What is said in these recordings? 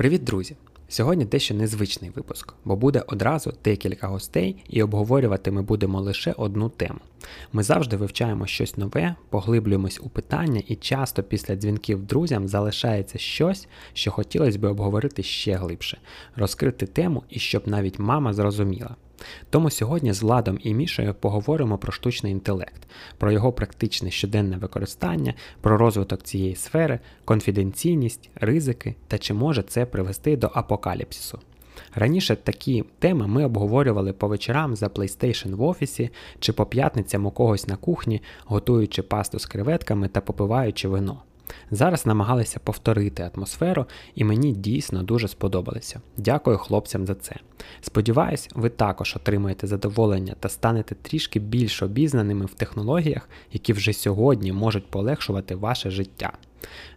Привіт, друзі! Сьогодні дещо незвичний випуск, бо буде одразу декілька гостей, і обговорювати ми будемо лише одну тему. Ми завжди вивчаємо щось нове, поглиблюємось у питання, і часто після дзвінків друзям залишається щось, що хотілося б обговорити ще глибше, розкрити тему і щоб навіть мама зрозуміла. Тому сьогодні з Владом і Мішою поговоримо про штучний інтелект, про його практичне щоденне використання, про розвиток цієї сфери, конфіденційність, ризики та чи може це привести до апокаліпсису. Раніше такі теми ми обговорювали по вечорам за PlayStation в офісі чи по п'ятницям у когось на кухні, готуючи пасту з креветками та попиваючи вино. Зараз намагалися повторити атмосферу, і мені дійсно дуже сподобалося. Дякую хлопцям за це. Сподіваюсь, ви також отримаєте задоволення та станете трішки більш обізнаними в технологіях, які вже сьогодні можуть полегшувати ваше життя.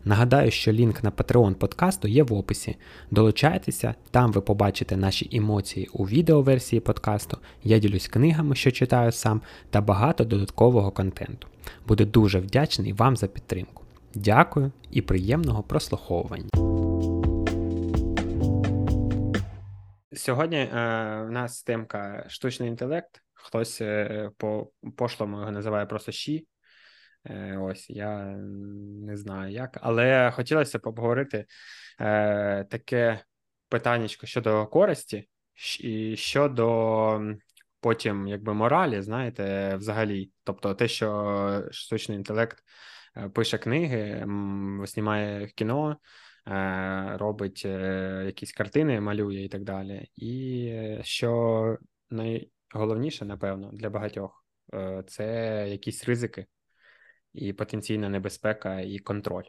Нагадаю, що лінк на Patreon подкасту є в описі. Долучайтеся, там ви побачите наші емоції у відеоверсії подкасту, я ділюсь книгами, що читаю сам, та багато додаткового контенту. Буду дуже вдячний вам за підтримку. Дякую і приємного прослуховування. Сьогодні е, в нас темка штучний інтелект. Хтось е, по пошлому його називає просто щі. Е, ось я не знаю як. Але хотілося б обговорити е, таке питання щодо користі і щодо потім якби моралі, знаєте, взагалі. Тобто те, що штучний інтелект. Е, пише книги, знімає кіно, е, робить е, якісь картини, малює і так далі. І що найголовніше, напевно, для багатьох це якісь ризики і потенційна небезпека і контроль.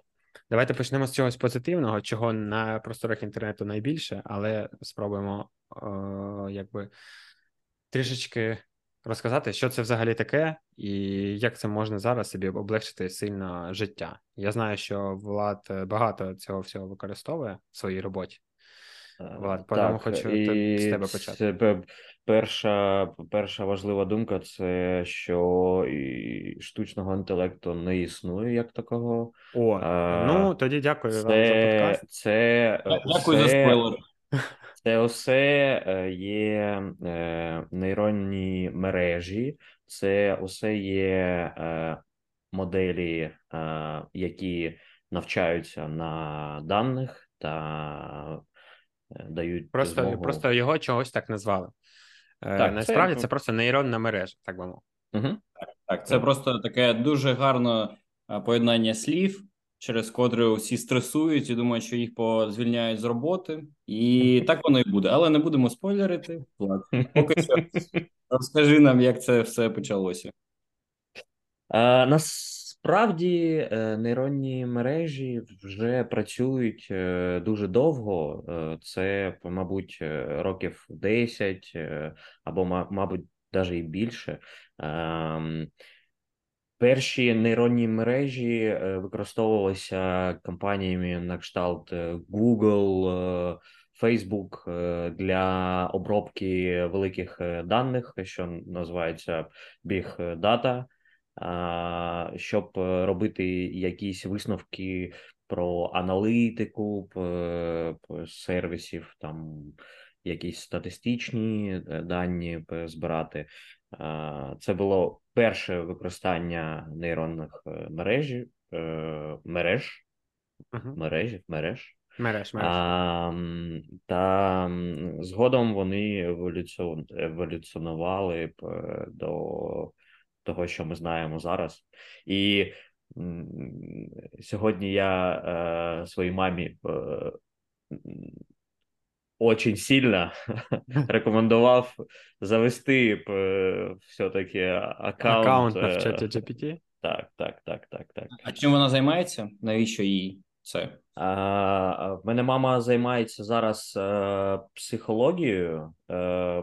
Давайте почнемо з чогось позитивного, чого на просторах інтернету найбільше, але спробуємо о, якби трішечки розказати, що це взагалі таке, і як це можна зараз собі облегшити сильно життя. Я знаю, що Влад е, багато цього всього використовує в своїй роботі. Е, Влад, тому хочу і з тебе почати. Це перша перша важлива думка це що і штучного інтелекту не існує як такого. О, а, ну тоді дякую це, вам за подкаст. Це, Дякую це, за спойлер. Це усе е, є е, нейронні мережі, це усе є е, моделі, які навчаються на даних та дають просто змогу... просто його чогось так назвали. Так, Насправді це... це просто нейронна мережа, так би мовити. Угу. Так, так, це просто таке дуже гарне поєднання слів через котре усі стресують і думають, що їх звільняють з роботи, і так воно і буде. Але не будемо спойлерити. Влад, поки що розкажи нам, як це все почалося. А, Насправді е, нейронні мережі вже працюють е, дуже довго. Е, це, мабуть, років 10 або, мабуть, навіть і більше. Перші нейронні мережі е, використовувалися компаніями на кшталт е, Google, е, Facebook для обробки великих даних, що називається Big Data, щоб робити якісь висновки про аналітику сервісів, там якісь статистичні дані збирати. Це було перше використання нейронних е, мережі, е, мереж, uh-huh. мережі, мереж. Мереж, мереж. А, Та згодом вони еволюціонували е, до того, що ми знаємо зараз. І сьогодні я е, своїй мамі е, очень сильно рекомендував завести все-таки аккаунт. Аккаунт в чаті GPT? Так, так, так, так, так. А чим вона займається? Навіщо їй це? А, В мене мама займається зараз а, психологією. А,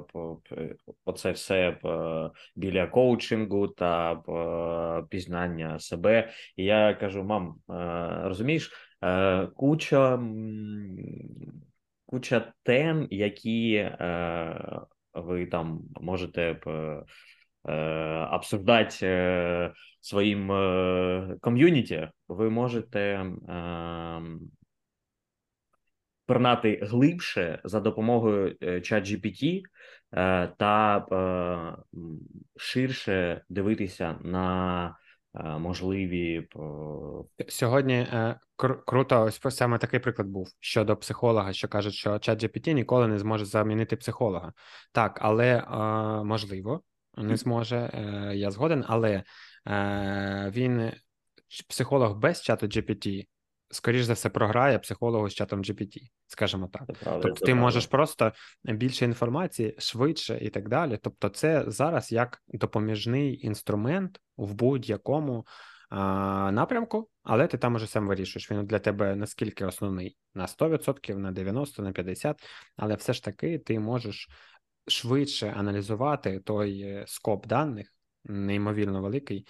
Оце все біля коучингу та пізнання себе. І я кажу: мам, розумієш, куча куча тем, які е, ви там можете е, обсуждати е, своїм е, ком'юніті, ви можете. Е, пернати глибше за допомогою ChatGPT та ширше дивитися на можливі сьогодні. Кру- круто, ось саме такий приклад був щодо психолога, що кажуть, що чат GPT ніколи не зможе замінити психолога. Так, але е, можливо, не зможе. Е, я згоден, але е, він психолог без чату GPT, скоріш за все, програє психологу з чатом GPT, скажімо так. Це правда, тобто, це ти правда. можеш просто більше інформації швидше і так далі. Тобто, це зараз як допоміжний інструмент в будь-якому а, напрямку, але ти там уже сам вирішуєш. Він для тебе наскільки основний на 100%, на 90%, на 50%, але все ж таки ти можеш швидше аналізувати той е, скоп даних, неймовірно великий.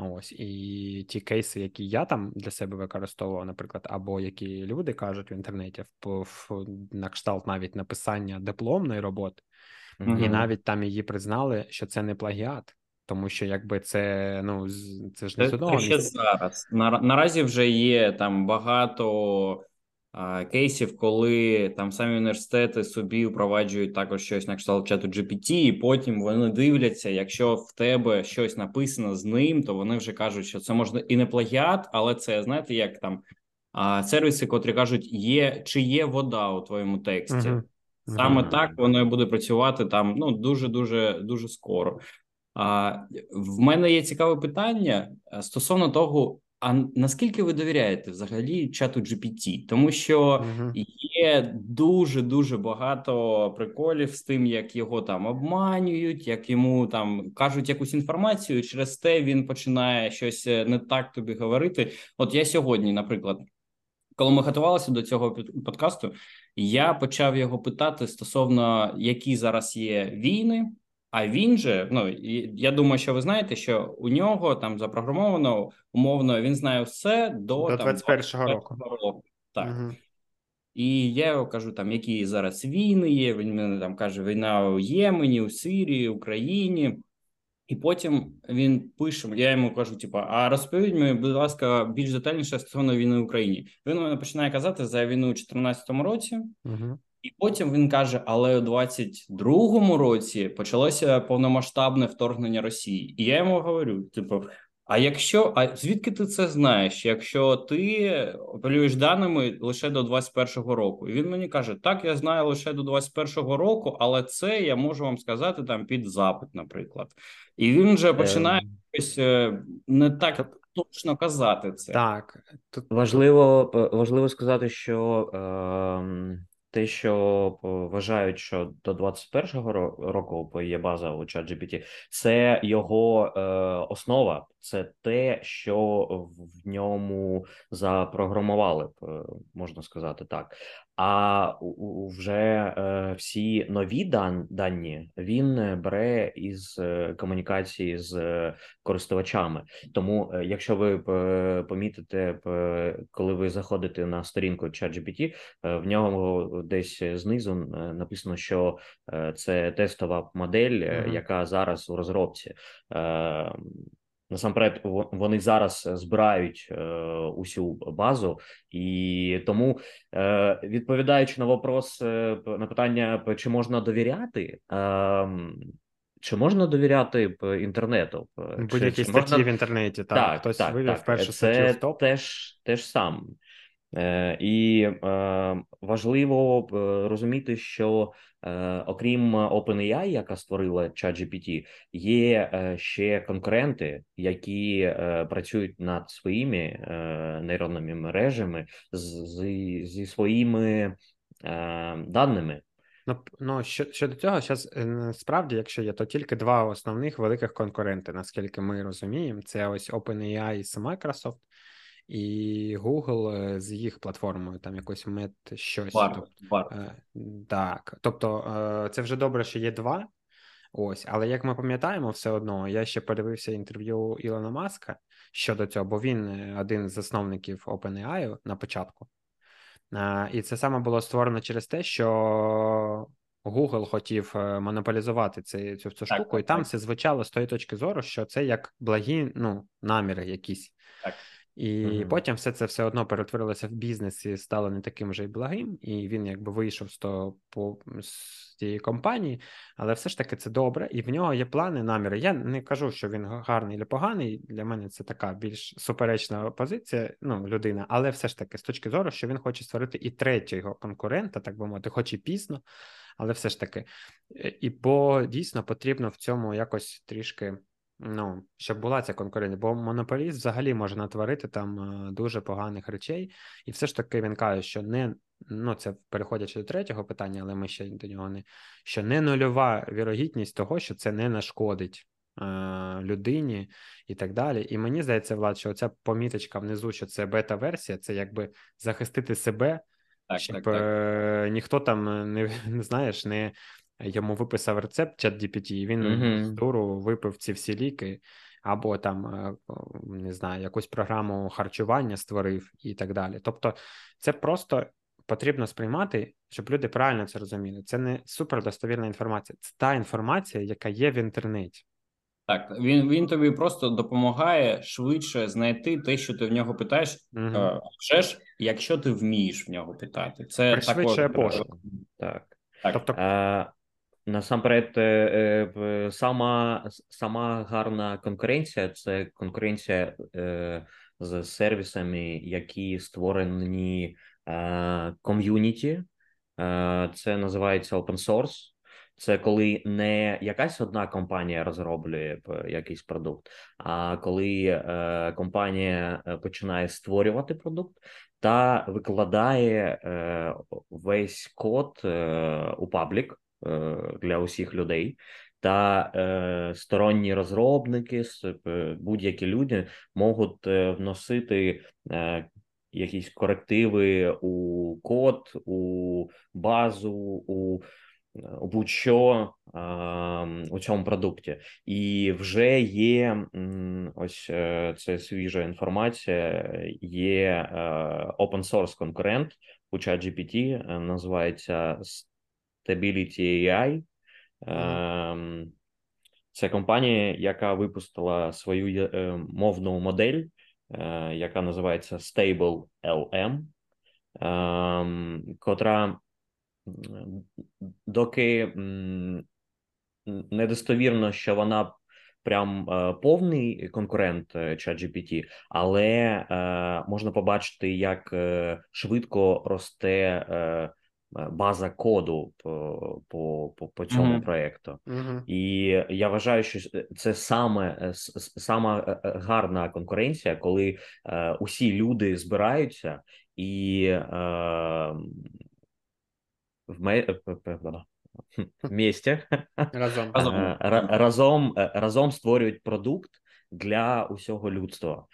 Ось і ті кейси, які я там для себе використовував, наприклад, або які люди кажуть в інтернеті, в, в на кшталт навіть написання дипломної роботи, mm-hmm. і навіть там її признали, що це не плагіат. Тому що якби це ну це ж не одного ще зараз. На, наразі вже є там багато кейсів, коли там самі університети собі впроваджують також щось на кшталт чату GPT, і потім вони дивляться, якщо в тебе щось написано з ним, то вони вже кажуть, що це можна і не плагіат, але це знаєте, як там сервіси, котрі кажуть, є чи є вода у твоєму тексті. Uh-huh. Саме uh-huh. так воно і буде працювати там ну дуже дуже дуже скоро. А в мене є цікаве питання стосовно того, а наскільки ви довіряєте взагалі чату GPT? Тому що є дуже дуже багато приколів з тим, як його там обманюють, як йому там кажуть якусь інформацію. Через те він починає щось е, не так тобі говорити. От я сьогодні, наприклад. Коли ми готувалися до цього подкасту, я почав його питати стосовно які зараз є війни, а він же, ну я думаю, що ви знаєте, що у нього там запрограмовано умовно, він знає все до, до 21-го року. року. Так. Угу. І я його кажу, там які зараз війни є. Він мене там каже: війна у Ємені, у Сирії, Україні. І потім він пише: я йому кажу: типу, а розповідь мені, будь ласка, більш детальніше стосовно війни в Україні. Він мене починає казати за війну у 2014 році. Угу. І потім він каже: але у 22-му році почалося повномасштабне вторгнення Росії, і я йому говорю: типу, а якщо а звідки ти це знаєш? Якщо ти оперуєш даними лише до 21-го року, і він мені каже: Так, я знаю лише до 21-го року, але це я можу вам сказати там під запит, наприклад, і він вже починає щось е... не так. Точно казати це так тут важливо важливо сказати, що е, те, що вважають, що до 21-го року є база у ChatGPT, це його е, основа, це те, що в ньому запрограмували, можна сказати так. А вже е, всі нові дан, дані він бере із е, комунікації з користувачами. Тому, е, якщо ви помітите, коли ви заходите на сторінку ChatGPT, в ньому десь знизу написано, що це тестова модель, mm-hmm. яка зараз у розробці. Насамперед, вони зараз збирають е, усю базу, і тому, е, відповідаючи на вопрос е, на питання, чи можна довіряти, е, чи можна довіряти інтернету? Будь-які статті можна... в інтернеті, так, так хтось так, вивів так. першу статтю в топ. теж теж сам. Е, І е, важливо е, розуміти, що окрім OpenAI, яка створила ChatGPT, є ще конкуренти, які працюють над своїми нейронними мережами з, з, зі своїми даними. Ну, ну щодо цього, зараз насправді, якщо є, то тільки два основних великих конкуренти, наскільки ми розуміємо, це ось OpenAI з Microsoft і Google е, з їх платформою, там якось мет щось. Бар, тобто, бар. Так, тобто е, це вже добре, що є два. Ось, але як ми пам'ятаємо, все одно я ще подивився інтерв'ю Ілона Маска щодо цього, бо він е, один з засновників OpenAI на початку. І це саме було створено через те, що Google хотів монополізувати цю цю, цю штуку, так, і там так. все звучало з тої точки зору, що це як благі ну, наміри якісь. Так. І Мгм. потім все це все одно перетворилося в бізнес і стало не таким вже й благим, і він якби вийшов з того по з тієї компанії, але все ж таки це добре, і в нього є плани, наміри. Я не кажу, що він гарний чи поганий. Для мене це така більш суперечна позиція, ну, людина, але все ж таки, з точки зору, що він хоче створити і третього конкурента, так би мовити, хоч і пізно, але все ж таки. Е, І бо дійсно потрібно в цьому якось трішки. Ну, щоб була ця конкуренція, бо монополіст взагалі може натворити там е, дуже поганих речей, і все ж таки він каже, що не ну це переходячи до третього питання, але ми ще до нього не що не нульова вірогідність того, що це не нашкодить е, людині і так далі. І мені здається, Влад, що ця поміточка внизу, що це бета-версія, це якби захистити себе, Так, щоб так, так. е, ніхто там не, не знаєш, не йому виписав рецепт чат GPT, і він з дуру випив ці всі ліки, або там е, не знаю, якусь програму харчування створив і так далі. Тобто, це просто потрібно сприймати, щоб люди правильно це розуміли. Це не супердостовірна інформація, це та інформація, яка є в інтернеті. Так, він, він тобі просто допомагає швидше знайти те, що ти в нього питаєш. Е, Вже ж, якщо ти вмієш в нього питати, це також пошук. Так. Так. Тобто, Е, насамперед, е, е, сама, сама гарна конкуренція це конкуренція е, з сервісами, які створені ком'юніті. Це називається open source. Це коли не якась одна компанія розроблює якийсь продукт, а коли компанія починає створювати продукт та викладає весь код у паблік для усіх людей. Та е, сторонні розробники, е, будь-які люди можуть е, вносити е, якісь корективи у код, у базу, у, будь-що е, у цьому продукті. І вже є ось е, це свіжа інформація. Є е, open source конкурент у ChatGPT, е, називається Stability AI. Ем, Це компанія, яка випустила свою е, мовну модель, е, яка називається Stable LM, ем, котра доки недостовірно, що вона прям е, повний конкурент ChatGPT, але можна побачити, як швидко росте база коду по, по, по, по цьому Мгм. проекту. Мгм. І я вважаю, що це саме е, сама е, е, гарна конкуренція, коли е, усі люди збираються і е, в ме- е, вместе разом. Разом. е, разом, е, створюють продукт для усього людства.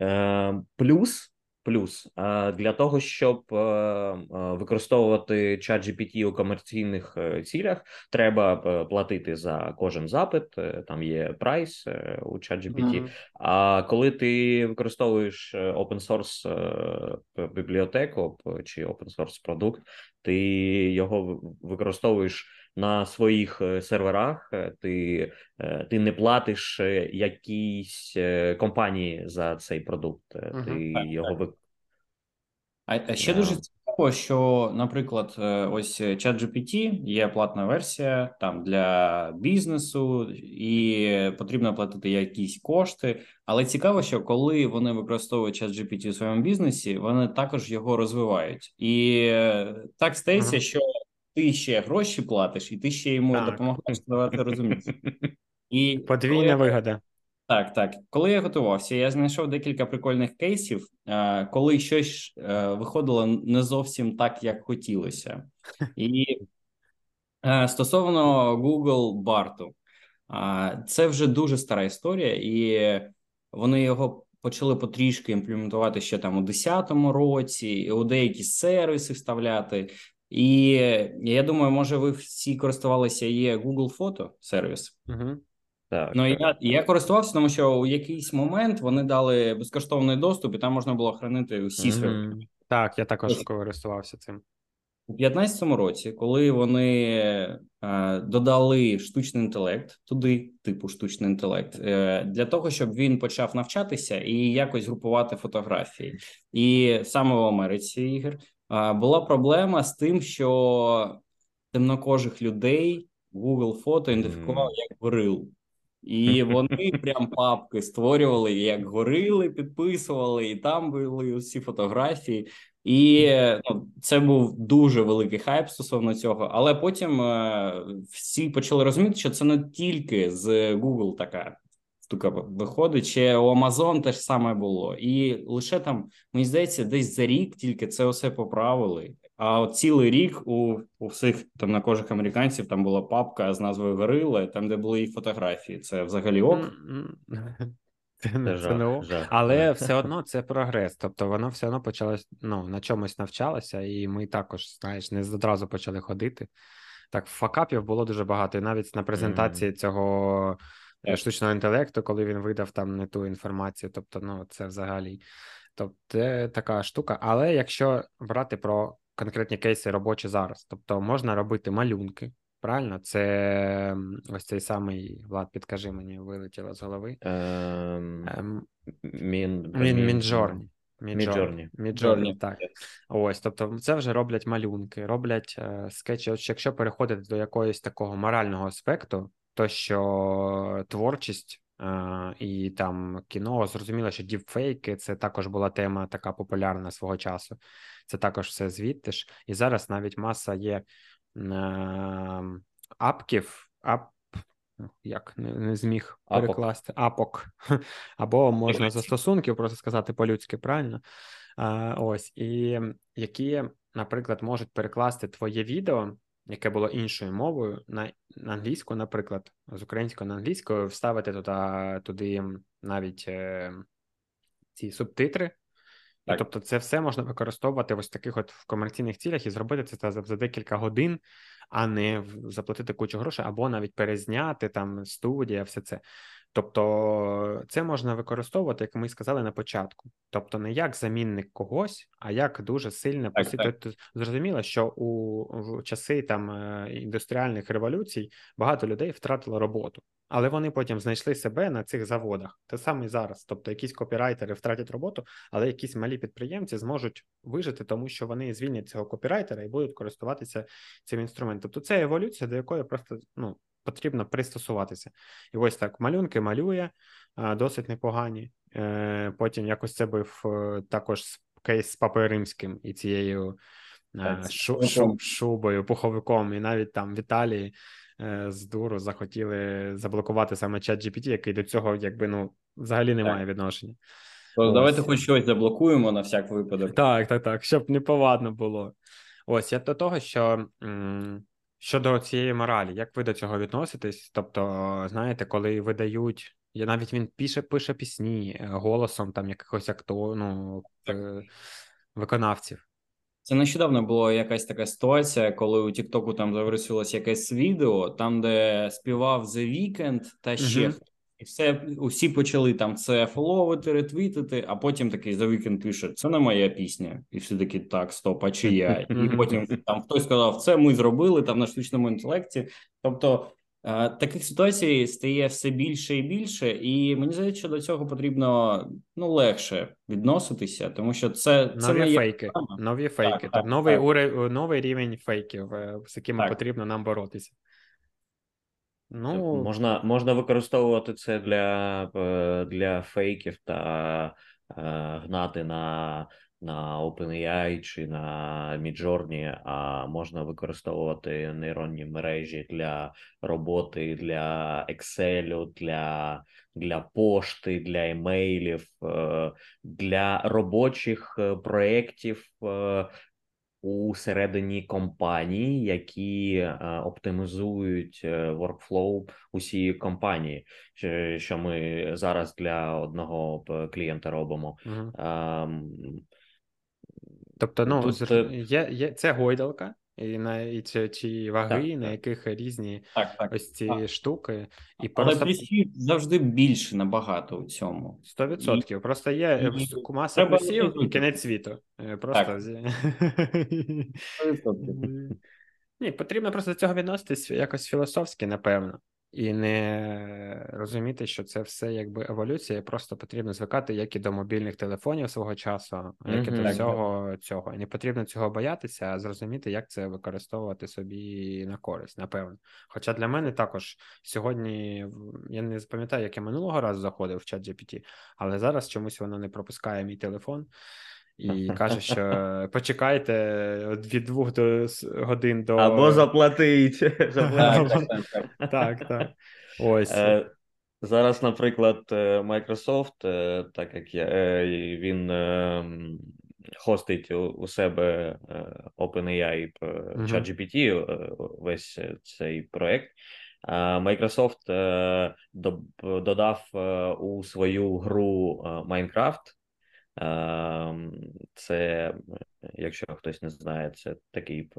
Е, Плюс. Плюс для того, щоб е, е, використовувати чат GPT у комерційних е, цілях, треба платити за кожен запит. Там є прайс у чат GPT. Мгм. А коли ти використовуєш open source бібліотеку чи open source продукт, ти його використовуєш на своїх е, серверах. е, Ти, е, ти не платиш якійсь компанії за цей продукт. Мгм. Ти Так, його ви- А, а ще Да. дуже цікаво, що, наприклад, ось ChatGPT є платна версія там для бізнесу, і потрібно платити якісь кошти. Але цікаво, що коли вони використовують ChatGPT у своєму бізнесі, вони також його розвивають. І так стається, Ага. що ти ще гроші платиш, і ти ще йому Так. допомагаєш ставати розумніше. І Подвійна коли- вигода. так, так. Коли я готувався, я знайшов декілька прикольних кейсів, е, коли щось е, виходило не зовсім так, як хотілося. І е, стосовно Google Барту, це вже дуже стара історія, і вони його почали потрішки імплементувати ще там у 10-му році, у деякі сервіси вставляти. І я думаю, може, ви всі користувалися є Google Фото сервіс. Угу. Так, Ну так. я, я користувався, тому що у якийсь момент вони дали безкоштовний доступ, і там можна було хранити усі свої. Так, я також Ось. користувався цим. У 2015 році, коли вони е, додали штучний інтелект, туди, типу штучний інтелект, е, для того, щоб він почав навчатися і якось групувати фотографії, і саме в Америці ігор була проблема з тим, що темнокожих людей Google фото ідентифікував як горил. І вони прям папки створювали як горили, підписували, і там були усі фотографії. І ну, це був дуже великий хайп стосовно цього. Але потім е, всі почали розуміти, що це не тільки з Google така штука виходить, ще у Amazon теж саме було, і лише там мені здається, десь за рік тільки це все поправили. А от цілий рік у у всіх там на кожних американців там була папка з назвою Горила, там де були їх фотографії. Це взагалі ок. Це, не ок. Але все одно це прогрес. Тобто воно все одно почалось ну, на чомусь навчалося, і ми також, знаєш, не одразу почали ходити. Так, факапів було дуже багато. І навіть на презентації mm. цього штучного інтелекту, коли він видав там не ту інформацію. Тобто, ну це взагалі. Тобто, така штука. Але якщо брати про конкретні кейси робочі зараз. Тобто можна робити малюнки. Правильно, це ось цей самий Влад, підкажи мені, вилетіло з голови. Ем, ем, Midjourney. Midjourney. Midjourney, так. Ось, тобто, це вже роблять малюнки, роблять е, скетчі. От якщо переходити до якогось такого морального аспекту, то що творчість е, і там кіно зрозуміло, що діпфейки це також була тема така популярна свого часу. Це також все звідти ж. І зараз навіть маса є е, апків, ап, як не, не зміг апок. перекласти апок, або можна застосунків, просто сказати по-людськи, правильно? А, Ось, і які, наприклад, можуть перекласти твоє відео. Яке було іншою мовою на на англійську, наприклад, з українською на англійською, вставити туди, туди навіть е, ці субтитри, так. Тобто, це все можна використовувати ось таких от в комерційних цілях і зробити це за, за декілька годин, а не заплатити кучу грошей, або навіть перезняти там студія, все це. Тобто це можна використовувати, як ми сказали на початку. Тобто, не як замінник когось, а як дуже сильно посіти. Зрозуміло, що у в часи там е, індустріальних революцій багато людей втратило роботу, але вони потім знайшли себе на цих заводах. Те саме і зараз. Тобто, якісь копірайтери втратять роботу, але якісь малі підприємці зможуть вижити, тому що вони звільнять цього копірайтера і будуть користуватися цим інструментом. Тобто, це еволюція, до якої просто ну потрібно пристосуватися. І ось так малюнки малює досить непогані. Е, потім якось це був е, також кейс з Папою Римським і цією е, шу, шу, шубою, пуховиком, і навіть там в Італії з дуру захотіли заблокувати саме чат GPT, який до цього якби ну взагалі не має відношення. То давайте хоч щось заблокуємо на всяк випадок. Так, так, так, щоб не повадно було. Ось я до того, що м- Щодо цієї моралі, як ви до цього відноситесь? Тобто, знаєте, коли видають, я навіть він пише пише пісні е, голосом там якихось актор, ну, виконавців. Це нещодавно була якась така ситуація, коли у Тіктоку там завирусилось якесь відео, там де співав The Weeknd та ще uh-huh. І все усі почали там це фоловити, ретвітити, а потім такий за вікенд пише: це не моя пісня, і всі такі так, стоп, а чи я? І потім там хтось сказав, це ми зробили там на штучному інтелекті. Тобто е, таких ситуацій стає все більше і більше, і мені здається, що до цього потрібно ну легше відноситися, тому що це це не фейки, нові фейки, так, тобто так, новий так. Уре, новий рівень фейків, е, з якими потрібно нам боротися. Ну можна можна використовувати це для е, для фейків та е, гнати на на OpenAI чи на Midjourney, а можна використовувати нейронні мережі для роботи для Excel, для для пошти, для емейлів, е, для робочих проєктів у середині компанії, які е, оптимізують е, workflow усієї компанії, що ми зараз для одного клієнта робимо. Угу. Тобто, ну Тут... є, є це гойдалка, і на і ці, ці ваги, Так, на яких різні Так, так. ось ці так. штуки, і Але просто плюсів завжди більше набагато у цьому. 100%. Просто є е, і маса треба плюсів і кінець світу. Е, Просто Ні, потрібно просто до цього відноситись якось філософськи, напевно, і не розуміти, що це все якби еволюція, і просто потрібно звикати як і до мобільних телефонів свого часу, як і до всього цього. І не потрібно цього боятися, а зрозуміти, як це використовувати собі на користь, напевно. Хоча для мене також сьогодні я не пам'ятаю, як я минулого разу заходив в чат GPT, але зараз чомусь воно не пропускає мій телефон. І каже, що почекайте від двох до годин до Або заплатить. Так, заплатить. так, так. Ось. Е, Зараз, наприклад, е, Microsoft, е, так як я, він хостить у, себе OpenAI. ChatGPT, весь цей проект. Microsoft додав у свою гру Minecraft. Ем, Це, якщо хтось не знає, це такий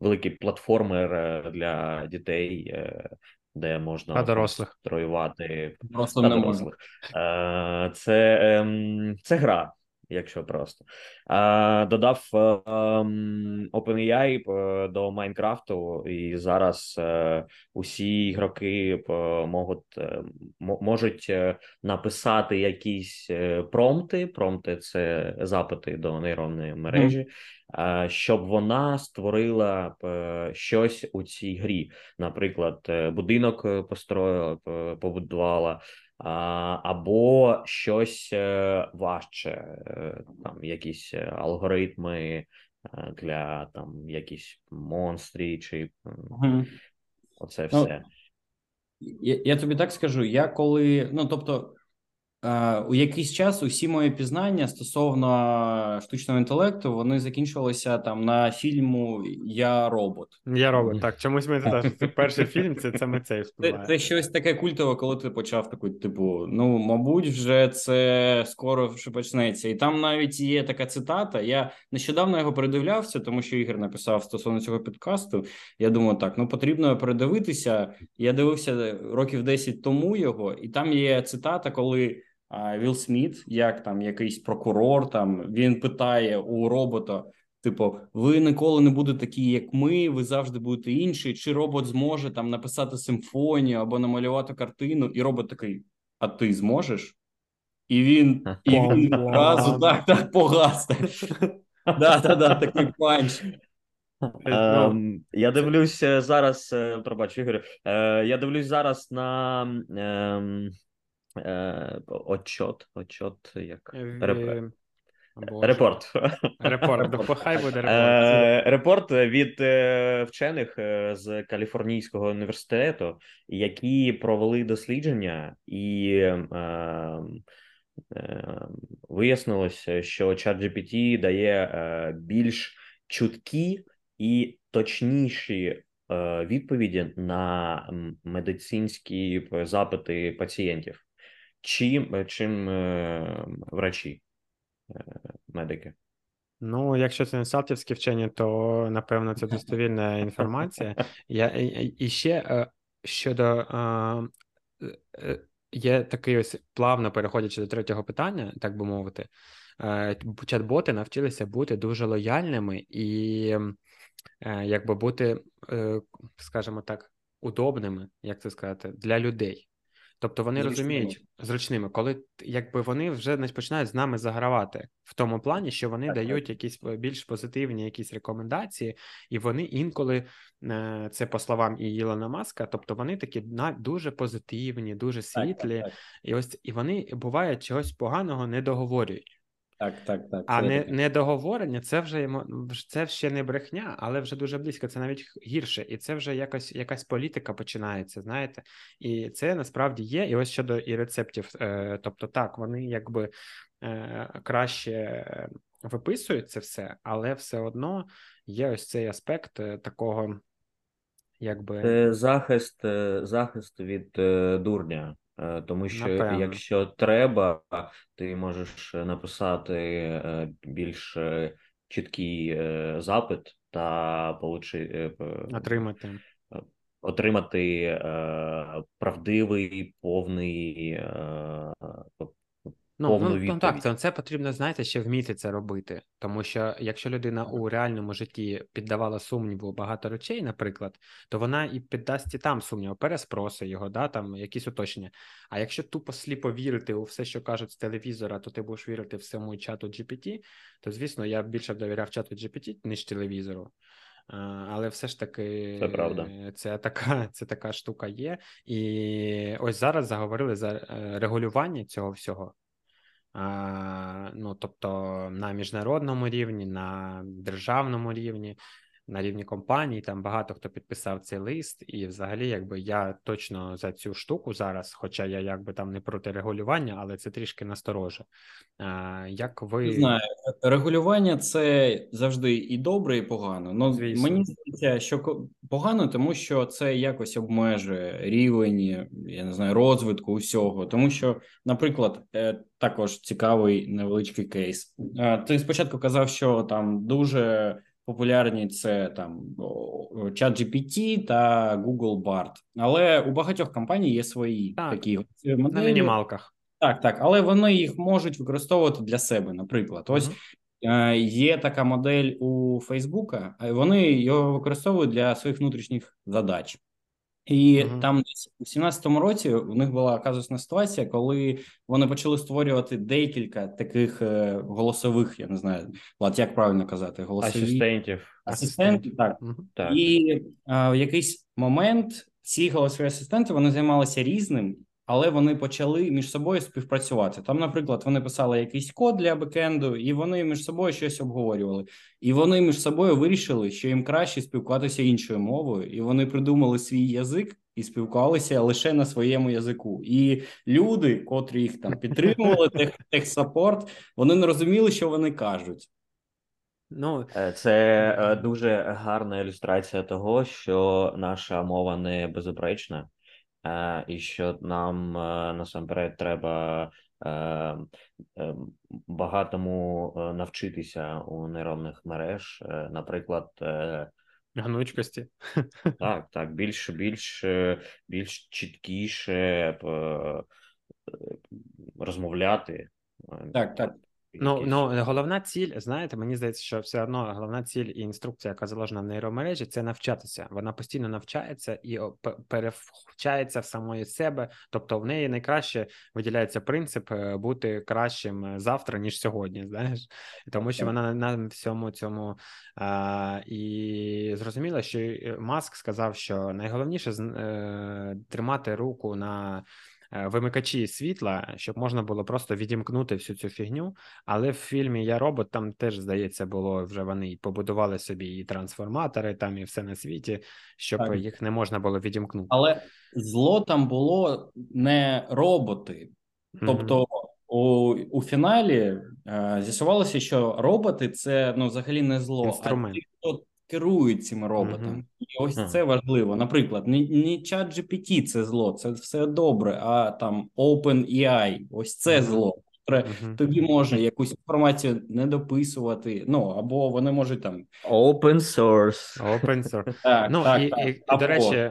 великий платформер е, для дітей, е, де можна дорослих. строювати дорослих. Е, Це, ем, це гра, якщо просто. Е, Додав е, ем, OpenAI е, до Майнкрафту, і зараз е, усі ігроки можуть, можуть написати якісь промпти. Промпти це запити до нейронної мережі, щоб вона створила щось у цій грі. Наприклад, будинок построїла, побудувала. Або щось е, важче, е, там якісь е, алгоритми для там якісь монстрі, чи угу. Оце Ну, все. Я, я тобі так скажу, я коли, ну тобто, у якийсь час усі мої пізнання стосовно штучного інтелекту вони закінчувалися там на фільму Я робот. Я робот. Так, чомусь ми теж це перший фільм, це саме цей Це, це щось таке культове, коли ти почав такий, типу, ну, мабуть, вже це скоро вже почнеться. І там навіть є така цитата. Я нещодавно його передивлявся, тому що Ігор написав стосовно цього підкасту. Я думаю, так, ну потрібно передивитися. Я дивився років 10 тому його, і там є цитата, коли Вілл Сміт, як там якийсь прокурор, там він питає у робота. Типу, ви ніколи не будете такі, як ми, ви завжди будете інші. Чи робот зможе там написати симфонію або намалювати картину, і робот такий: А ти зможеш? І він, і він одразу так, так погас. Да, да, да, такий punch. Ну, Ем, я дивлюсь е, зараз, е, пробач, Ігор, е, я дивлюсь зараз на ем, е, отчёт, отчёт, як rep- в- report. Report. Ну, хай буде report. Е, Report від е, вчених е, з Каліфорнійського університету, які провели дослідження, і е, е, вияснилося, що ChatGPT дає е, більш чуткі і точніші е, відповіді на медицинські е, запити пацієнтів, чим, чим е, врачі, е, медики. Ну, якщо це не салтівські вчені, то напевно це достовірна інформація. Я і, ще е, щодо е, е, є такий ось плавно переходячи до третього питання, так би мовити, е, чат-боти навчилися бути дуже лояльними і е, якби бути, е, скажімо так, удобними, як це сказати, для людей. Тобто вони Зручними. розуміють зручними, коли якби вони вже не починають з нами загравати в тому плані, що вони Так, так. дають якісь е, більш позитивні якісь рекомендації, і вони інколи е, це по словам і Ілона Маска, тобто вони такі на дуже позитивні, дуже світлі, Так, і ось і вони буває чогось поганого не договорюють. Так, так, так. А не, таке. недоговорення це вже це ще не брехня, але вже дуже близько. Це навіть гірше, і це вже якось якась політика починається. Знаєте, і це насправді є. І ось щодо і рецептів. Е, тобто, так вони якби е, краще виписують це все, але все одно є ось цей аспект е, такого, якби Це захист, захист від е, дурня. Е, Тому що Напевно. якщо треба, ти можеш написати е, більш е, чіткий е, запит, та получи, отримати отримати е, правдивий повний Ну, ну, ну так, це, це потрібно, знаєте, ще вміти це робити. Тому що якщо людина у реальному житті піддавала сумніву багато речей, наприклад, то вона і піддасть і там сумніву, переспроси його, да, там якісь уточнення. А якщо тупо сліпо вірити у все, що кажуть з телевізора, то ти будеш вірити всьому чату GPT, то звісно я більше довіряв чату GPT, ніж телевізору. Але все ж таки, це правда. Це така це така штука є. І ось зараз заговорили за е, регулювання цього всього. Ну, тобто на міжнародному рівні, на державному рівні, на рівні компаній. Там багато хто підписав цей лист, і взагалі, якби я точно за цю штуку зараз, хоча я якби там не проти регулювання, але це трішки настороже. Як ви не знаю, регулювання це завжди і добре, і погано. Ну мені здається, що погано, тому що це якось обмежує рівень, я не знаю, розвитку усього, тому що, наприклад, е, також цікавий невеличкий кейс. Ти спочатку казав, що там дуже популярні це там ChatGPT та Google Bard. Але у багатьох компаній є свої так, такі моделі. на мінімалках. Так, так, але вони їх можуть використовувати для себе. Наприклад, ось uh-huh. є така модель у Фейсбука, вони його використовують для своїх внутрішніх задач. І угу. там десь у 17-му році у них була казусна ситуація, коли вони почали створювати декілька таких е, голосових, я не знаю, Влад, як правильно казати, голосові асистентів. Асистентів, так. Угу. так. І е, в якийсь момент ці голосові асистенти вони займалися різним, але вони почали між собою співпрацювати. Там, наприклад, вони писали якийсь код для бекенду, і вони між собою щось обговорювали. І вони між собою вирішили, що їм краще спілкуватися іншою мовою, і вони придумали свій язик і спілкувалися лише на своєму язику. І люди, котрі їх там підтримували, тех, техсапорт, вони не розуміли, що вони кажуть. Ну, е, це е, дуже гарна ілюстрація того, що наша мова не безупречна. Е, і що нам е, насамперед треба е, багатому навчитися у нейронних мереж, наприклад, гнучкості. Так, так, більш більш більш чіткіше розмовляти. Так, так. Ну ну головна ціль, знаєте, мені здається, що все одно головна ціль і інструкція, яка заложена в нейромережі, це навчатися. Вона постійно навчається і перевчається в самої себе. Тобто, в неї найкраще виділяється принцип е, бути кращим завтра ніж сьогодні. Знаєш, тому що вона на всьому цьому а, і зрозуміла, що е, Маск сказав, що найголовніше е, тримати руку на. Е, вимикачі світла, щоб можна було просто відімкнути всю цю фігню. Але в фільмі Я робот там теж здається було вже вони побудували собі і трансформатори, там і все на світі, щоб так. їх не можна було відімкнути. Але зло там було не роботи, тобто. Mm-hmm. У у фіналі е, з'ясувалося, що роботи це ну взагалі не зло, Інструмент. а ті, хто керують цими роботами, mm-hmm. і ось mm-hmm. це важливо. Наприклад, не, не чат GPT це зло, це все добре. А там OpenAI, ось це mm-hmm. зло. Тобі може якусь інформацію не дописувати, ну або вони можуть там open source. Open source. Так, ну так, і, так. і, і до речі,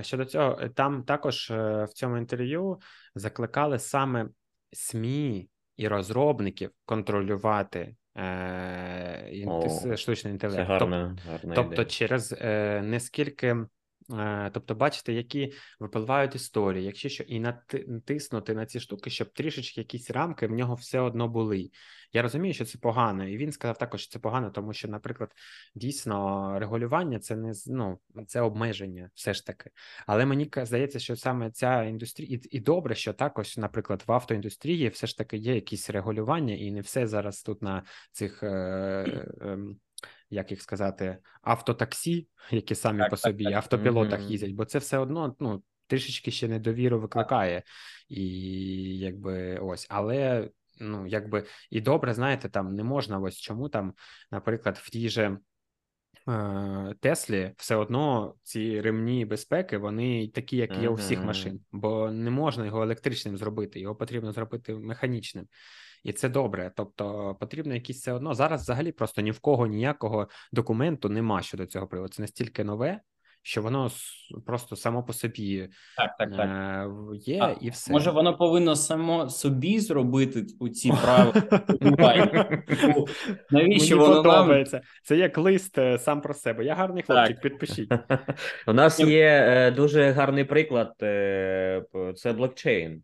щодо цього, там також е, в цьому інтерв'ю закликали саме СМІ і розробників контролювати е, О, штучний інтелект. Це гарна, гарна Тобто, через е, не скільки Е, тобто, бачите, які випливають історії, якщо що і натиснути на ці штуки, щоб трішечки якісь рамки в нього все одно були. Я розумію, що це погано, і він сказав також, що це погано, тому що, наприклад, дійсно регулювання це не ну, це обмеження, все ж таки. Але мені здається, що саме ця індустрія, і, і добре, що також, наприклад, в автоіндустрії все ж таки є якісь регулювання, і не все зараз тут на цих. Е, е, як їх сказати, автотаксі, які самі так, по собі так, так. автопілотах mm-hmm. їздять, бо це все одно ну трішечки ще недовіру викликає, і якби ось, але ну якби і добре, знаєте, там не можна ось чому там, наприклад, в тій же. Е, Теслі все одно ці ремні безпеки, вони такі, як є у всіх машин, бо не можна його електричним зробити, його потрібно зробити механічним. і це добре. Тобто потрібно якісь все одно. Зараз взагалі просто ні в кого ніякого документу нема щодо цього приводу. Це настільки нове, що воно просто само по собі так, так, так. Е, є а, і все. Може, воно повинно само собі зробити у ці правила. Навіщо Мені воно подобається? Нам... Це як лист е, сам про себе. Я гарний хлопчик, підпишіть. У нас є е, дуже гарний приклад. Це блокчейн.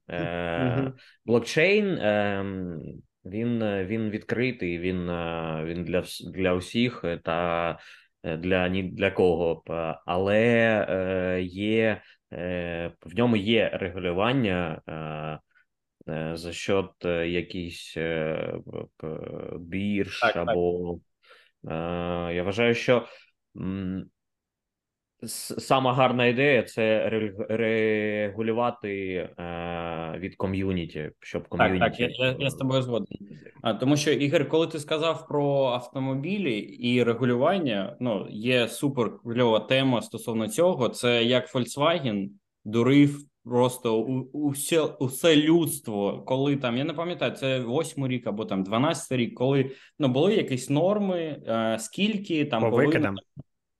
Блокчейн. Ем, він він відкритий, він він для для усіх та для ні для кого б, але е, є е, в ньому є регулювання за счет якісь бірж так, або так. я вважаю, що Сама гарна ідея це регулювати е, від ком'юніті, щоб ком'юніті. Так, так, я, я, я з тобою згоден. А, Тому що, Ігор, коли ти сказав про автомобілі і регулювання, ну є супер кльова тема стосовно цього. Це як Volkswagen дурив просто у, усе, усе людство, коли там я не пам'ятаю, це восьмий рік або там 12 рік, коли ну були якісь норми, е, скільки там По повинно,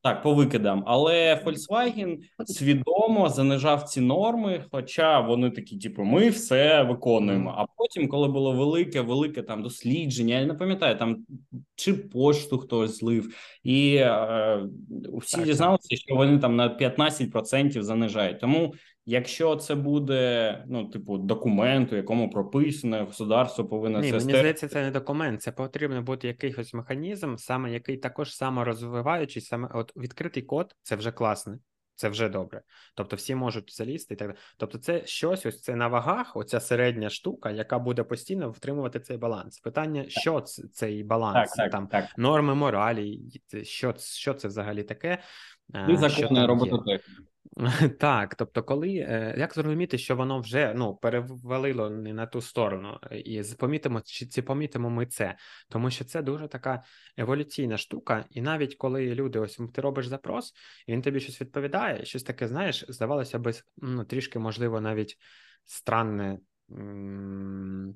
так, по викидам, але Volkswagen свідомо занижав ці норми, хоча вони такі, типу, ми все виконуємо. А потім, коли було велике, велике там дослідження, я не пам'ятаю, там чи пошту хтось злив, і е, всі дізналися, що вони там на 15% занижають. Тому Якщо це буде ну, типу, документ, у якому прописано, государство повинно Ні, це мені здається, це не документ. Це потрібно бути якийсь механізм, саме який також саморозвиваючий, саме от відкритий код це вже класне, це вже добре. Тобто всі можуть залізти і так далі. Тобто, це щось, ось це на вагах, оця середня штука, яка буде постійно втримувати цей баланс. Питання, що це цей баланс, так, так, там так. норми моралі, що що це взагалі таке? І закони робототехніки. Так, тобто, коли е, як зрозуміти, що воно вже ну перевалило не на ту сторону, і помітимо, чи ці помітимо ми це, тому що це дуже така еволюційна штука, і навіть коли люди, ось ти робиш запрос, і він тобі щось відповідає, щось таке, знаєш, здавалося би, ну трішки можливо навіть странне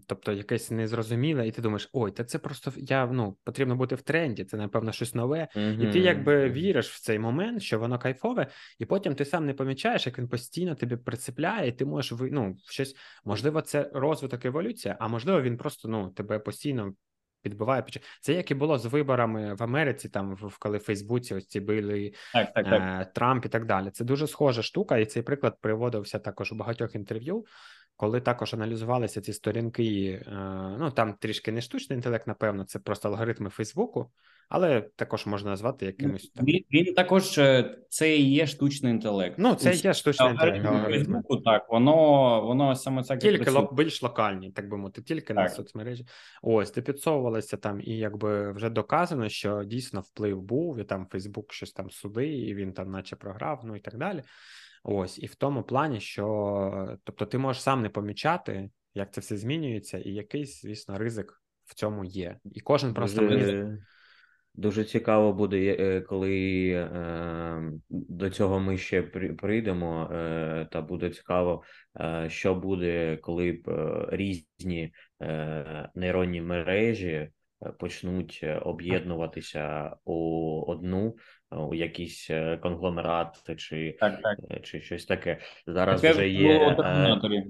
Тобто якесь незрозуміле, і ти думаєш, ой, та це просто я ну потрібно бути в тренді, це напевно щось нове, mm-hmm. і ти якби віриш в цей момент, що воно кайфове, і потім ти сам не помічаєш, як він постійно тобі прицепляє, і ти можеш ну, щось, можливо, це розвиток еволюція, а можливо, він просто ну тебе постійно підбиває. Це як і було з виборами в Америці, там коли в Фейсбуці ось ці били так, так, так. Е, Трамп і так далі. Це дуже схожа штука, і цей приклад приводився також у багатьох інтерв'ю коли також аналізувалися ці сторінки, е, ну там трішки не штучний інтелект, напевно, це просто алгоритми Фейсбуку, але також можна назвати якимось там. Він, він також е, це і є штучний інтелект. Ну, це і є штучний інтелект. Фейсбуку, так, воно воно саме це тільки лок, більш локальні, так би мовити, тільки так. на соцмережі. Ось ти підсовувалися там, і якби вже доказано, що дійсно вплив був, і там Фейсбук щось там суди, і він там, наче програв, ну і так далі. Ось, і в тому плані, що тобто, ти можеш сам не помічати, як це все змінюється, і якийсь, звісно, ризик в цьому є. І кожен просто дуже, дуже цікаво буде, е, коли е, до цього ми ще прийдемо, е, та буде цікаво, що буде, коли б різні нейронні мережі почнуть об'єднуватися у одну у якийсь е, конгломерат чи так, так. Е, чи щось таке. Зараз таке вже є. Е...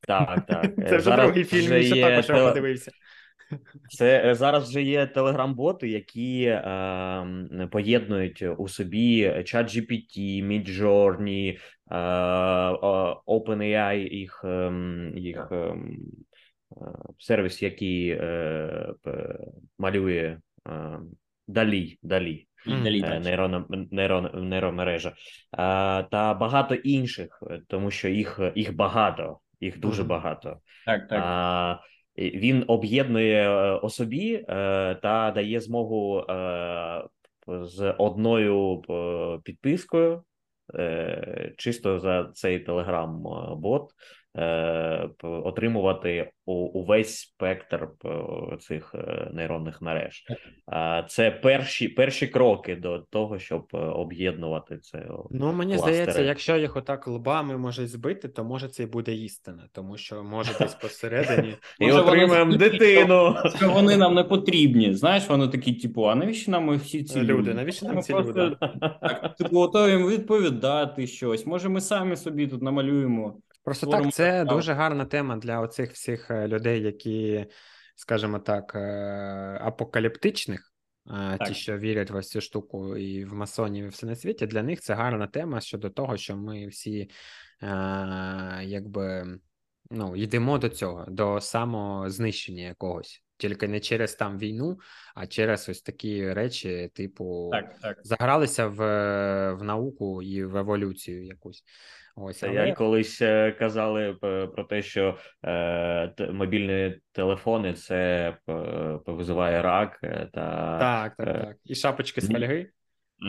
Так, так. Це вже зараз другий фільм, що є... також я подивився. Це е, зараз вже є телеграм-боти, які е, поєднують у собі ChatGPT, Midjourney, е, OpenAI, їх ем, їх е, сервіс, який е, малює е, далі. далі. Е, нейрона, нейрон, нейромережа та багато інших, е, тому що їх їх багато, їх дуже багато. Так, так. А, Він об'єднує е, особі та дає змогу з одною підпискою, чисто за цей телеграм-бот е, отримувати увесь спектр цих е, нейронних мереж. Це перші перші кроки до того, щоб об'єднувати це. Ну мені кластери. здається, якщо їх отак лбами можуть збити, то може це і буде істина, тому що може десь посередині і отримаємо дитину. Що вони нам не потрібні. Знаєш, вони такі, типу, а навіщо нам всі ці люди? Навіщо нам ці люди? Так, типу, готові відповідати щось. Може, ми самі собі тут намалюємо. Просто так, це дуже гарна тема для оцих всіх е, людей, які, скажімо так, е, апокаліптичних. Е, так. Ті, що вірять в цю штуку і в масонів, і все на світі, для них це гарна тема щодо того, що ми всі якби ну, йдемо до цього, до самознищення якогось. Тільки не через там війну, а через ось такі речі, типу, так, так. загралися в в науку і в еволюцію якусь. Ось але... як колись е, казали про те, що е, мобільні телефони це визиває рак е, та так, так, так. І шапочки з фольги.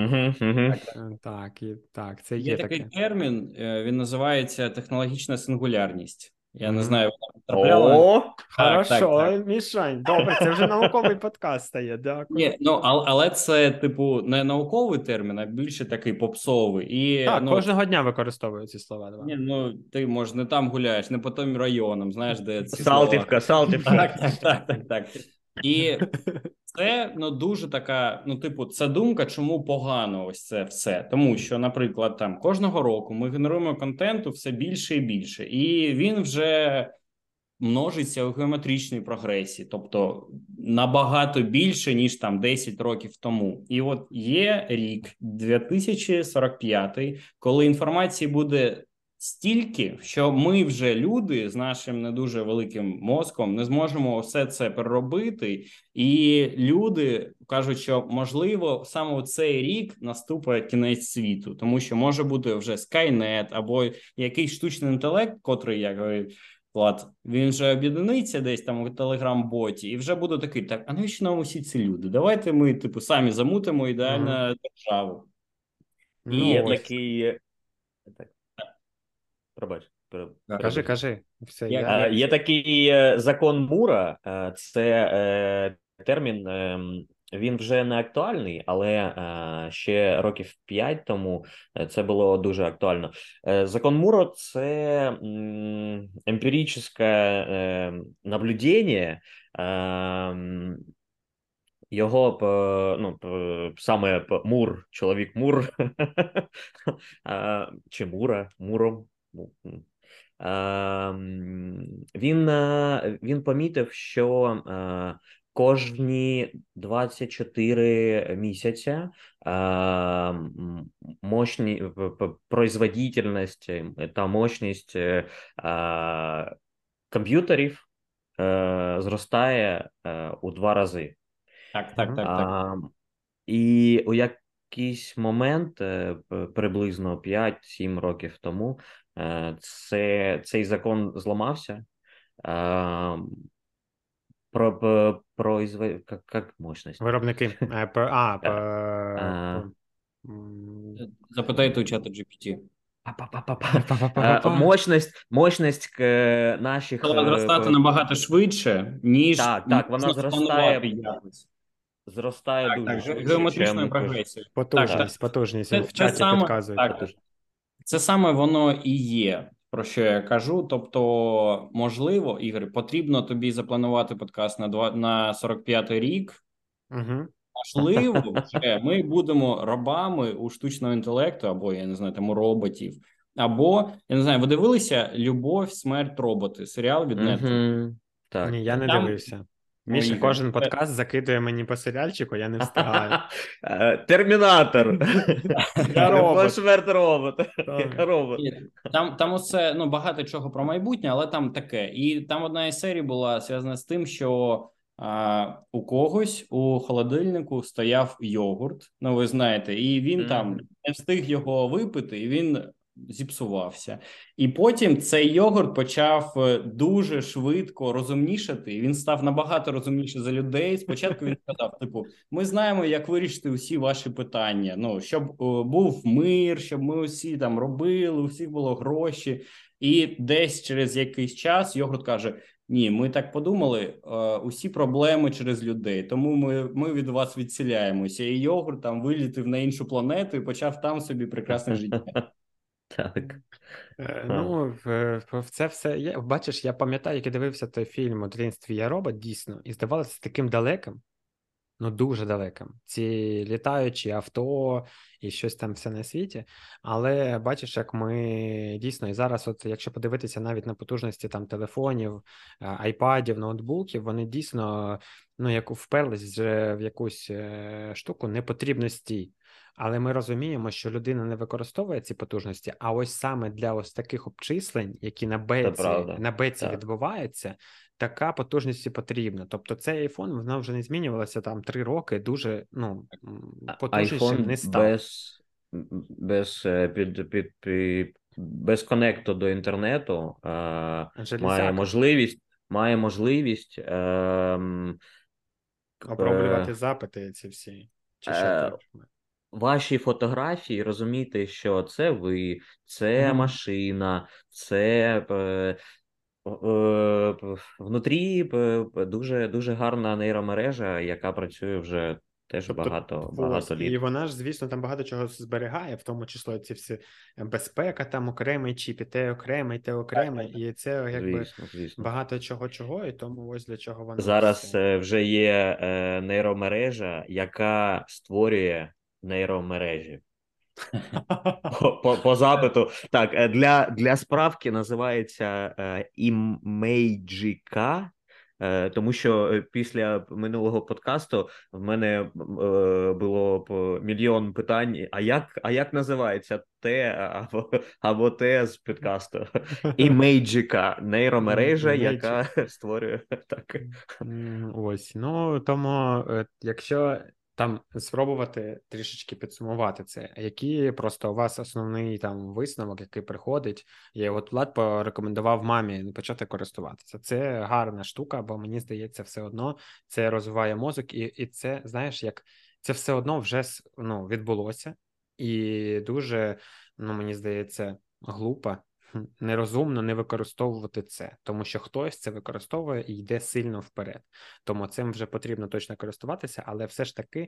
Угу, угу. Так, так, і так, це є, є такий таке. термін, він називається технологічна сингулярність. Я не знаю, вона потрапляла. О, Хорошо, Мішань. Добре, це вже науковий подкаст стає. Дякую. Ні, ну але це, типу, не науковий термін, а більше такий попсовий. І, Так, ну, кожного дня використовую ці слова. Давай. Ні, ну ти може не там гуляєш, не по тим районам, знаєш, де ці Салтівка, слова. Салтівка. Так, так, так, так, так. І це ну дуже така. Ну, типу, це думка, чому погано ось це все. Тому що, наприклад, там кожного року ми генеруємо контенту все більше і більше, і він вже множиться у геометричній прогресії, тобто набагато більше ніж там 10 років тому. І от є рік 2045, коли інформації буде стільки, що ми вже люди з нашим не дуже великим мозком не зможемо все це переробити, і люди кажуть, що можливо саме у цей рік наступить кінець світу, тому що може бути вже Skynet або якийсь штучний інтелект, котрий як Влад, він вже об'єднаниться десь там у телеграм-боті, і вже буде такий: так, а навіщо нам усі ці люди? Давайте ми, типу, самі замутимо ідеальну mm-hmm. державу. Ну, і такий так. Пробач. Кажи, кажи. Все, я... я... Є такий е, закон Мура, е, це е, термін. Ем, він вже не актуальний, але ще років п'ять тому це було дуже актуально. Закон Муро це емпіричне наблюдення. Ем, його ну, саме Мур, чоловік Мур чи Мура Муром він е, він помітив, що е, кожні 24 місяця е, мощні производительність та мощність комп'ютерів зростає у два рази. Так, так, так. так. Ем, і у якийсь момент, приблизно 5-7 років тому, Е, це, Цей закон зламався. Про, про, про як, як мощність? Виробники. Е, а, по... Запитайте у чата GPT. Мощність мощність наших Стала зростати набагато швидше, ніж так, так, вона зростає зростає так, дуже так, геометричною прогресією. Потужність, потужність в чаті підказують. Так, це саме воно і є, про що я кажу. Тобто, можливо, Ігор, потрібно тобі запланувати подкаст на 2, на 45-й рік. Угу. Можливо, вже ми будемо рабами у штучного інтелекту, або я не знаю, там у роботів. Або я не знаю, ви дивилися Любов, смерть, роботи? Серіал від Netflix? Угу. Так. Ні, я не там... дивився. Міша кожен подкаст закидує мені по серіальчику, я не встигаю. Е, Термінатор. Робот. робот. Там там усе ну, багато чого про майбутнє, але там таке. І там одна із серій була зв'язана з тим, що а, у когось у холодильнику стояв йогурт. Ну, ви знаєте, і він mm. там не встиг його випити, і він зіпсувався. І потім цей йогурт почав е, дуже швидко розумнішати. Він став набагато розумніше за людей. Спочатку він сказав: типу, ми знаємо, як вирішити усі ваші питання. Ну щоб е, був мир, щоб ми усі там робили, у всіх було гроші. І десь через якийсь час йогурт каже: Ні, ми так подумали. Е, усі проблеми через людей. Тому ми ми від вас відселяємося. І йогурт там вилітив на іншу планету і почав там собі прекрасне життя. Так. Е, ну, в, в це все є. Бачиш, я пам'ятаю, як я дивився той фільм у дитинстві Я робот, дійсно, і здавалося таким далеким, ну дуже далеким. Ці літаючі авто і щось там все на світі. Але бачиш, як ми дійсно і зараз, от якщо подивитися навіть на потужності там телефонів, е, айпадів, ноутбуків, вони дійсно ну як вперлись вже в якусь е, штуку непотрібності. Але ми розуміємо, що людина не використовує ці потужності, а ось саме для ось таких обчислень, які на беці на беці відбуваються, така потужність і потрібна. Тобто цей iPhone вона вже не змінювалася там три роки. Дуже ну потужнішим не став. без без е, під, під, під без конекту до інтернету е, має можливість має можливість е, оброблювати запити ці всі. Чи що е, Ваші фотографії розуміти, що це ви, це mm-hmm. машина, це е, Е, внутрі дуже дуже гарна нейромережа, яка працює вже теж тобто, багато багато літ. І вона ж, звісно, там багато чого зберігає, в тому числі ці всі безпека, там окремий чіп, і те окремий, те окремий, і це якби звісно, звісно. багато чого чого, і тому ось для чого вона зараз вже є е, нейромережа, яка створює нейромережі. По по запиту. Так, е, для для справки називається імейджіка, е, тому що після минулого подкасту в мене е, було мільйон питань: а як а як називається те або або те з підкасту? Імейджіка, нейромережа, яка створює так. Ось. Ну тому, якщо там спробувати трішечки підсумувати це. Які просто у вас основний там висновок, який приходить, я от Влад порекомендував мамі почати користуватися. Це гарна штука, бо мені здається, все одно це розвиває мозок, і і це знаєш, як це все одно вже ну, відбулося, і дуже ну мені здається глупо нерозумно не використовувати це, тому що хтось це використовує і йде сильно вперед. Тому цим вже потрібно точно користуватися, але все ж таки,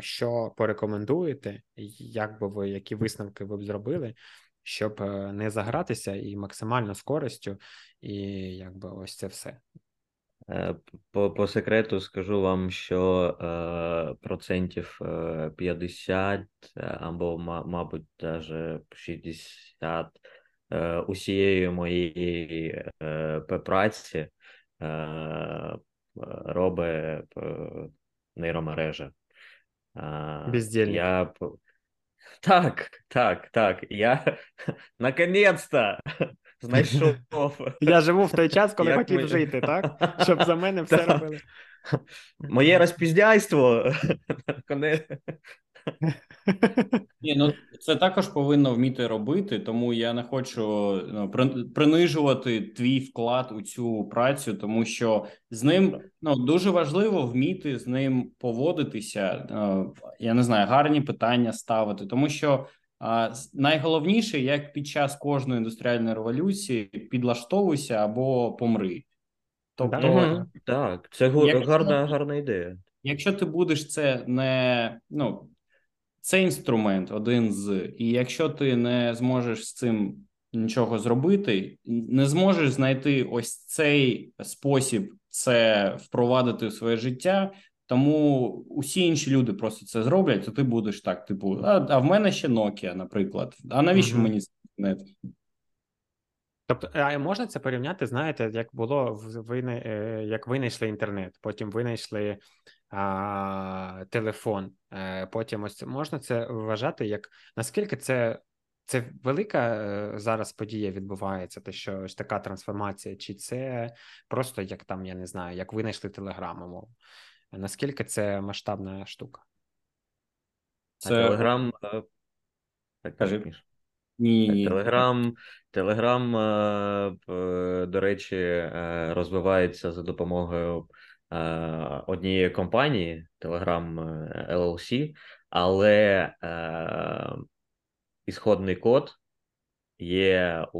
що порекомендуєте, як би ви які висновки ви б зробили, щоб е, не загратися і максимально з користю, і якби ось це все. Е, по по секрету скажу вам, що е, процентів 50 е, або, мабуть, навіть 60 е, усієї моєї е, праці е, робить нейромережа. Бездельник. Я... Так, так, так. Я наконец-то знайшов. Я живу в той час, коли хотів ми... жити, так? Щоб за мене все робили. Моє розпіздяйство. Ні, ну це також повинно вміти робити, тому я не хочу ну, принижувати твій вклад у цю працю, тому що з ним ну дуже важливо вміти з ним поводитися. Я не знаю, гарні питання ставити, тому що найголовніше, як під час кожної індустріальної революції підлаштовуйся або помри. Тобто, угу, так, це якщо, гарна гарна ідея. Якщо ти будеш це не ну, це інструмент один з, і якщо ти не зможеш з цим нічого зробити, не зможеш знайти ось цей спосіб це впровадити в своє життя, тому усі інші люди просто це зроблять, то ти будеш так, типу, а а в мене ще Nokia, наприклад. А навіщо угу. мені інтернет? Тобто, а можна це порівняти, знаєте, як було ви е, як винайшли інтернет, потім винайшли а, телефон, е, потім ось можна це вважати, як наскільки це це велика е, зараз подія відбувається, те, що ось така трансформація, чи це просто як там, я не знаю, як винайшли телеграму, мов. Наскільки це масштабна штука? Це Телеграм. Так, кажи. Ні. Телеграм, Телеграм, до речі, розвивається за допомогою однієї компанії Telegram LLC, але ісходний код є у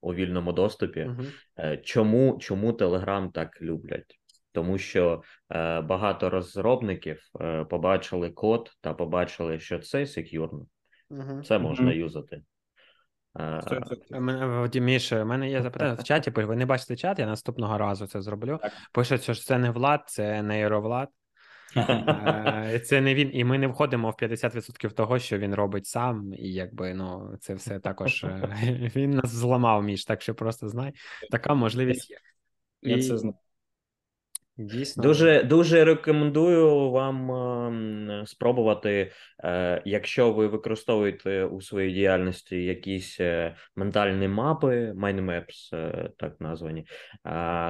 у вільному доступі. Uh-huh. Чому чому Telegram так люблять? Тому що е, багато розробників е, побачили код та побачили, що це секюрно, uh-huh. це можна uh-huh. юзати. Міш, у мене є запитання в чаті, ви не бачите чат, я наступного разу це зроблю. Пишуть, що це не влад, це нейровлад. Це не він, і ми не входимо в 50% того, що він робить сам, і якби ну це все також е, він нас зламав між, так що просто знай, така можливість є. Я це знаю. Дійсно, дуже дуже рекомендую вам е, спробувати, е, якщо ви використовуєте у своїй діяльності якісь е, ментальні мапи, mindmaps, е, так названі.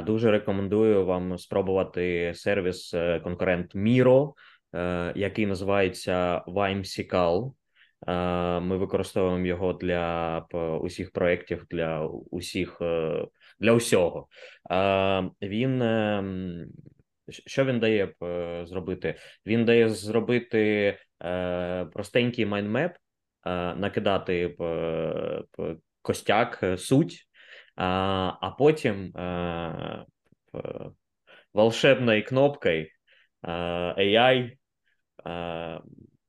Дуже рекомендую вам спробувати сервіс конкурент Miro, який називається Vimesical. Ми використовуємо його для усіх проєктів, для усіх для усього. Він ем, що він дає е, зробити? Він дає зробити е, простенький майнмеп, е, накидати костяк, суть, а потім волшебною кнопкою AI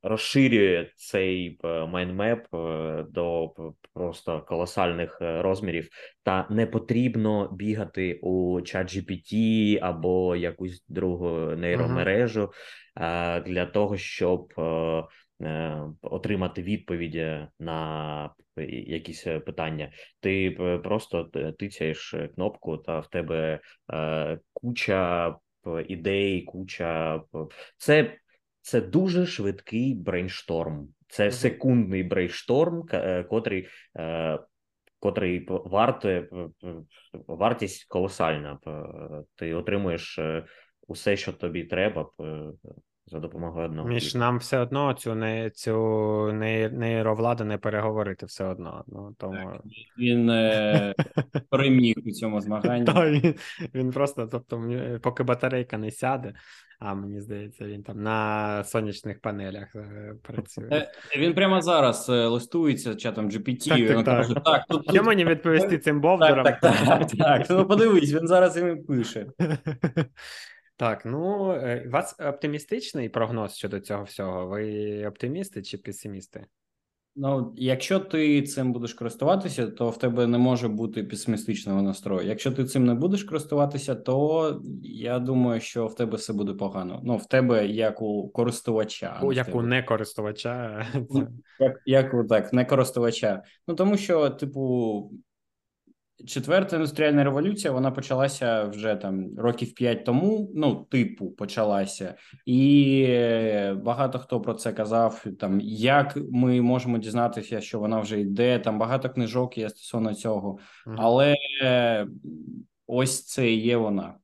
розширює цей майнмеп до просто колосальних е, розмірів, та не потрібно бігати у ChatGPT або якусь другу нейромережу uh-huh. для того, щоб е, отримати відповіді на якісь питання. Ти просто тицяєш кнопку, та в тебе куча ідей, куча це це дуже швидкий brainstorm. Це секундний brainstorm, е, котрий е, котрий варти, вартість колосальна. Ти отримуєш е, усе, що тобі треба за допомогою одного. Між нам все одно цю не цю нейровладу не переговорити все одно. Ну тому так, він е, переміг у цьому змаганні. Так, він, він просто, тобто, поки батарейка не сяде. А мені здається, він там на сонячних панелях е, працює. Е, він прямо зараз листується чатом GPT. Так, він так, каже, так, тут, Що тут... мені відповісти цим бовдурам? Так, так, так, так. Ну подивись, він зараз їм пише. Так, ну е, у вас оптимістичний прогноз щодо цього всього? Ви оптимісти чи песимісти? Ну, якщо ти цим будеш користуватися, то в тебе не може бути песимістичного настрою. Якщо ти цим не будеш користуватися, то я думаю, що в тебе все буде погано. Ну, в тебе як у користувача, у як у не користувача, ну, як як так, не користувача. Ну тому що, типу, Четверта індустріальна революція вона почалася вже там років п'ять тому. Ну, типу, почалася, і багато хто про це казав. Там як ми можемо дізнатися, що вона вже йде. Там багато книжок є стосовно цього, але ось це і є вона.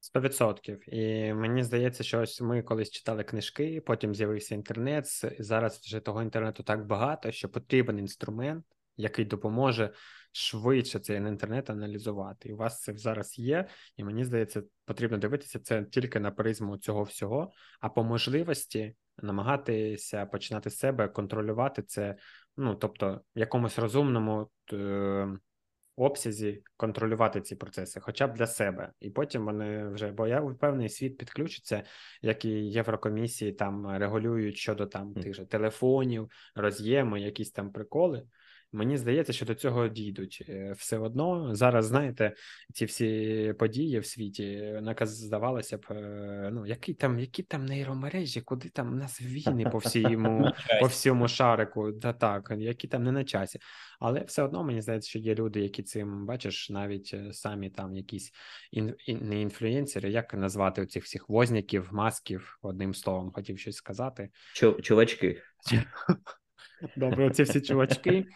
Сто відсотків. І мені здається, що ось ми колись читали книжки, потім з'явився інтернет. Зараз вже того інтернету так багато, що потрібен інструмент, який допоможе швидше цей інтернет аналізувати. І у вас це зараз є, і мені здається, потрібно дивитися це тільки на призму цього всього, а по можливості намагатися починати з себе контролювати це, ну тобто, в якомусь розумному. Е- Обсязі контролювати ці процеси, хоча б для себе, і потім вони вже бо я певний світ підключиться, як і Єврокомісії там регулюють щодо там тих же телефонів, роз'єми, якісь там приколи. Мені здається, що до цього дійдуть е, все одно. Зараз знаєте, ці всі події в світі наказ здавалося б, е, ну які там, які там нейромережі, куди там у нас війни по всьому по всьому шарику, та так, які там не на часі. Але все одно мені здається, що є люди, які цим бачиш, навіть е, самі там якісь ін, ін, не інфлюєнсери, як назвати оцих всіх возняків, масків, одним словом, хотів щось сказати. Чувачки. Добре, оці всі чувачки.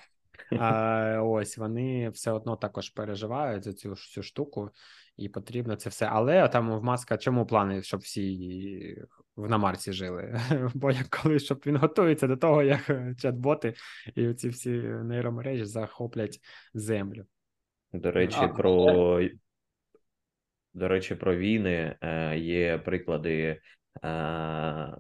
А, Ось вони все одно також переживають за цю цю штуку, і потрібно це все. Але там в маска чому плани, щоб всі в на Марсі жили. Бо як коли щоб він готується до того, як е, чат-боти і ці всі нейромережі захоплять землю. До речі, А, про до речі, про війни е, є приклади е,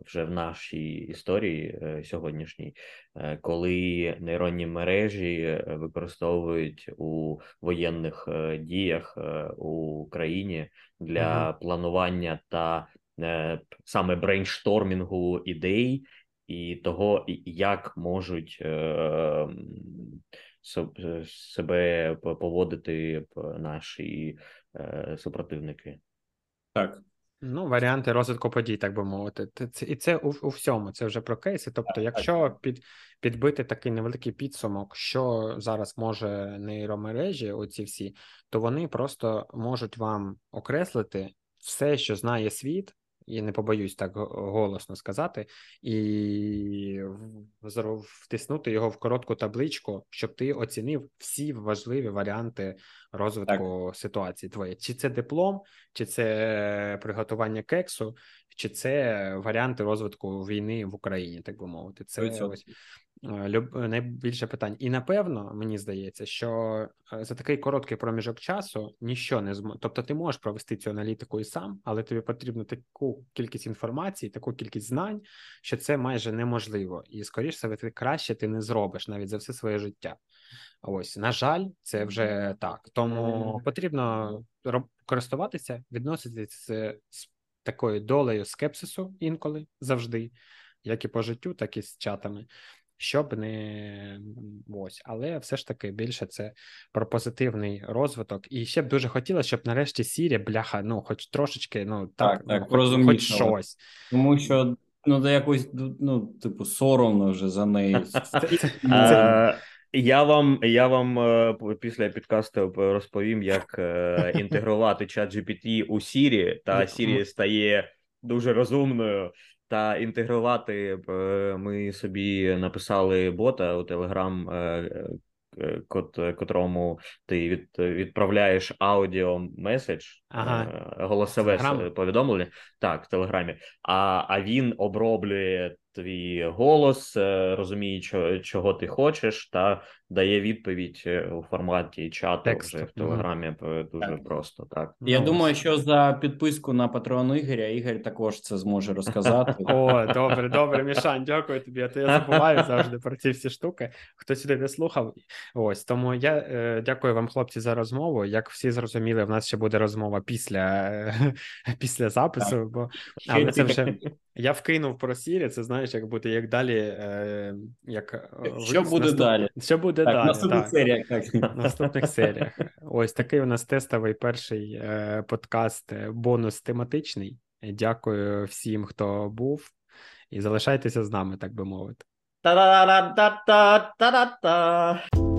вже в нашій історії е, сьогоднішній, е, коли нейронні мережі е, використовують у воєнних е, діях е, у країні для планування та е, саме брейнштормінгу ідей і того, як можуть е, е, себе поводити наші е, супротивники. Так. Ну, варіанти розвитку подій, так би мовити. Це- І це у, у всьому, це вже про кейси. Тобто, якщо під, підбити такий невеликий підсумок, що зараз може нейромережі, оці всі, то вони просто можуть вам окреслити все, що знає світ, і не побоюсь так голосно сказати, і втиснути його в коротку табличку, щоб ти оцінив всі важливі варіанти розвитку ситуації твоєї. Чи це диплом, чи це приготування кексу, чи це варіанти розвитку війни в Україні, так би мовити. Це ось. Найбільше питань. І напевно, мені здається, що е, за такий короткий проміжок часу ніщо не змо... Тобто, ти можеш провести цю аналітику і сам, але тобі потрібно таку кількість інформації, таку кількість знань, що це майже неможливо. І скоріш за ти краще ти не зробиш навіть за все своє життя. Ось, на жаль, це вже так. Тому потрібно користуватися, відноситися з такою долею скепсису інколи завжди, як і по життю, так і з чатами, щоб не ось, але все ж таки більше це про позитивний розвиток. І ще б дуже хотілося, щоб нарешті Сірі, бляха, ну, хоч трошечки, ну так, Так, так, ну, хоч, хоч щось. Тому що ну, де якось ну, типу, соромно вже за неї. Це- Е, Я вам, я вам е, після підкасту розповім, як е, інтегрувати чат GPT у Siri, та. Siri стає дуже розумною. Та інтегрувати е, ми собі написали бота у Telegram, е, е, кот- котрому ти від, відправляєш аудіо меседж, Ага. голосове Telegram? повідомлення. Так, в Телеграмі. А, а він оброблює твій голос, розуміє, чо- чого ти хочеш, та дає відповідь е, у форматі чату Тексту. вже в Телеграмі. Дуже Так. просто, так. Я Ну, думаю, що за підписку на патрон Ігоря Ігор також це зможе розказати. О, добре, добре, Мішань, дякую тобі. А то я забуваю завжди про ці всі штуки. Хто сюди не слухав. Ось тому я е, дякую вам, хлопці, за розмову. Як всі зрозуміли, в нас ще буде розмова після, після запису, бо але це вже я вкинув про Сірі. Це знаєш, як бути як далі, е, як Що буде наступ- далі? Що буде Так, в далі? наступних так. серіях. Так. В наступних серіях. Ось такий у нас тестовий перший е, подкаст, е, бонус тематичний. Дякую всім, хто був, і залишайтеся з нами, так би мовити. Та-да-да-да-да-да-да-да.